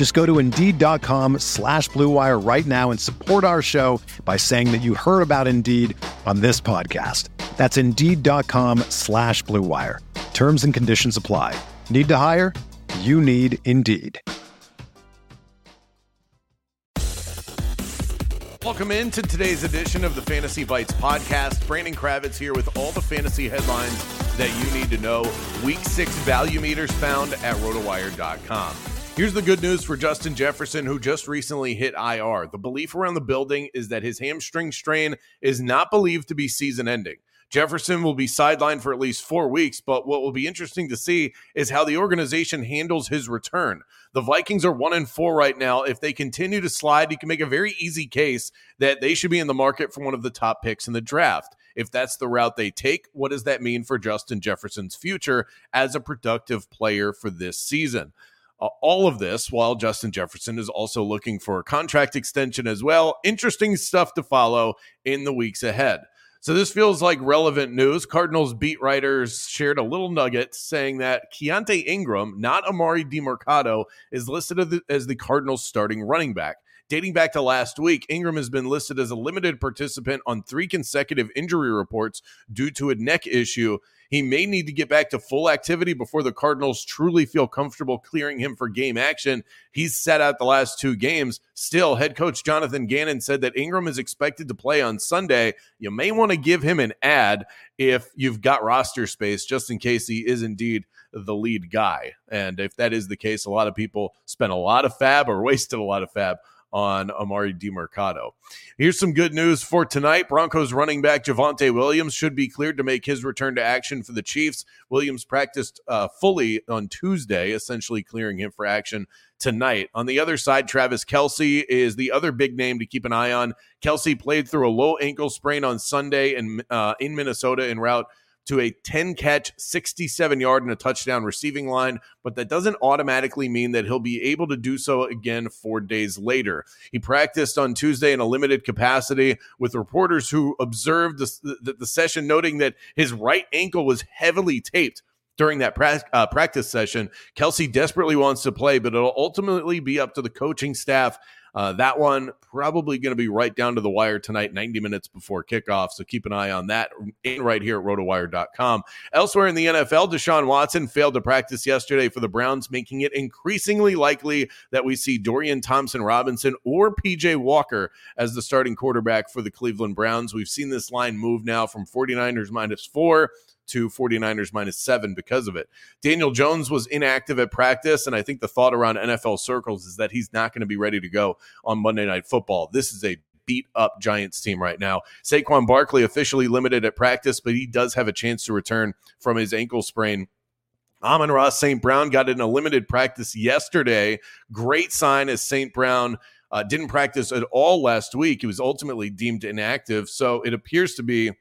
Just go to Indeed.com slash BlueWire right now and support our show by saying that you heard about Indeed on this podcast. That's Indeed.com slash BlueWire. Terms and conditions apply. Need to hire? You need Indeed. Welcome into today's edition of the Fantasy Bites podcast. Brandon Kravitz here with all the fantasy headlines that you need to know. Week six value meters found at rotowire.com. Here's the good news for Justin Jefferson, who just recently hit IR. The belief around the building is that his hamstring strain is not believed to be season ending. Jefferson will be sidelined for at least four weeks, but what will be interesting to see is how the organization handles his return. The Vikings are one and four right now. If they continue to slide, you can make a very easy case that they should be in the market for one of the top picks in the draft. If that's the route they take, what does that mean for Justin Jefferson's future as a productive player for this season? Uh, all of this while Justin Jefferson is also looking for a contract extension as well. Interesting stuff to follow in the weeks ahead. So this feels like relevant news. Cardinals beat writers shared a little nugget saying that Keaontay Ingram, not Emari Demercado, is listed as the Cardinals starting running back. Dating back to last week, Ingram has been listed as a limited participant on three consecutive injury reports due to a neck issue. He may need to get back to full activity before the Cardinals truly feel comfortable clearing him for game action. He's set out the last two games. Still, head coach Jonathan Gannon said that Ingram is expected to play on Sunday. You may want to give him an add if you've got roster space, just in case he is indeed the lead guy. And if that is the case, a lot of people spent a lot of FAAB or wasted a lot of FAAB on Emari Demercado. Here's some good news for tonight. Broncos running back Javonte Williams should be cleared to make his return to action for the Chiefs. Williams practiced uh, fully on Tuesday, essentially clearing him for action tonight. On the other side, Travis Kelce is the other big name to keep an eye on. Kelce played through a low ankle sprain on Sunday in, uh, in Minnesota en route to a 10 catch, 67 yard, and a touchdown receiving line, but that doesn't automatically mean that he'll be able to do so again four days later. He practiced on Tuesday in a limited capacity with reporters who observed the, the, the session, noting that his right ankle was heavily taped during that pra- uh, practice session. Kelce desperately wants to play, but it'll ultimately be up to the coaching staff uh, that one probably going to be right down to the wire tonight, 90 minutes before kickoff. So keep an eye on that right here at rotowire.com. Elsewhere in the NFL, Deshaun Watson failed to practice yesterday for the Browns, making it increasingly likely that we see Dorian Thompson Robinson or PJ Walker as the starting quarterback for the Cleveland Browns. We've seen this line move now from 49ers minus four to 49ers minus seven because of it. Daniel Jones was inactive at practice, and I think the thought around NFL circles is that he's not going to be ready to go on Monday Night Football. This is a beat up Giants team right now. Saquon Barkley officially limited at practice, but he does have a chance to return from his ankle sprain. Amon-Ra St. Brown got in a limited practice yesterday. Great sign as St. Brown uh, didn't practice at all last week. He was ultimately deemed inactive. So it appears to be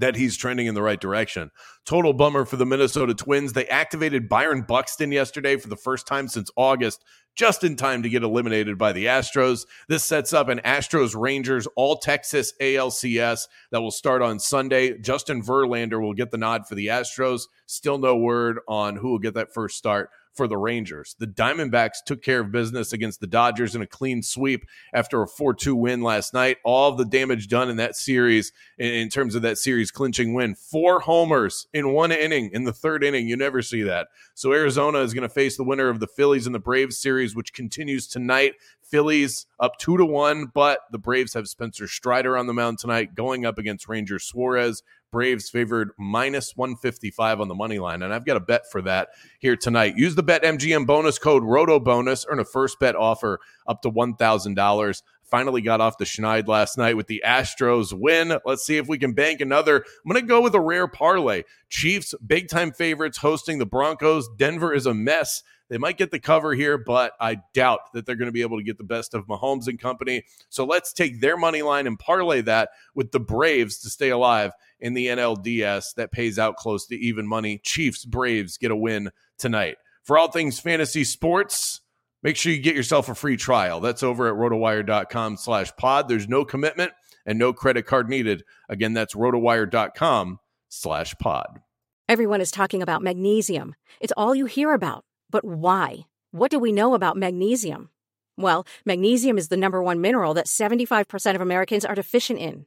that he's trending in the right direction. Total bummer for the Minnesota Twins. They activated Byron Buxton yesterday for the first time since August, just in time to get eliminated by the Astros. This sets up an Astros Rangers All Texas ALCS that will start on Sunday. Justin Verlander will get the nod for the Astros. Still no word on who will get that first start for the Rangers. The Diamondbacks took care of business against the Dodgers in a clean sweep after a 4 2 win last night. All the damage done in that series, in terms of that series clinching win, four homers in one inning in the third inning. You never see that. So Arizona is going to face the winner of the Phillies and the Braves series, which continues tonight. Phillies up two to one, but the Braves have Spencer Strider on the mound tonight, going up against Ranger Suarez. Braves favored minus 155 on the money line. And I've got a bet for that here tonight. Use the Bet MGM bonus code ROTO bonus, earn a first bet offer up to $1,000. Finally got off the schneid last night with the Astros win. Let's see if we can bank another. I'm going to go with a rare parlay. Chiefs, big time favorites, hosting the Broncos. Denver is a mess. They might get the cover here, but I doubt that they're going to be able to get the best of Mahomes and company. So let's take their money line and parlay that with the Braves to stay alive in the NLDS. That pays out close to even money. Chiefs, Braves get a win tonight. For all things fantasy sports, make sure you get yourself a free trial. That's over at rotowire.com slash pod. There's no commitment and no credit card needed. Again, that's rotowire.com slash pod. Everyone is talking about magnesium. It's all you hear about. But why? What do we know about magnesium? Well, magnesium is the number one mineral that 75% of Americans are deficient in.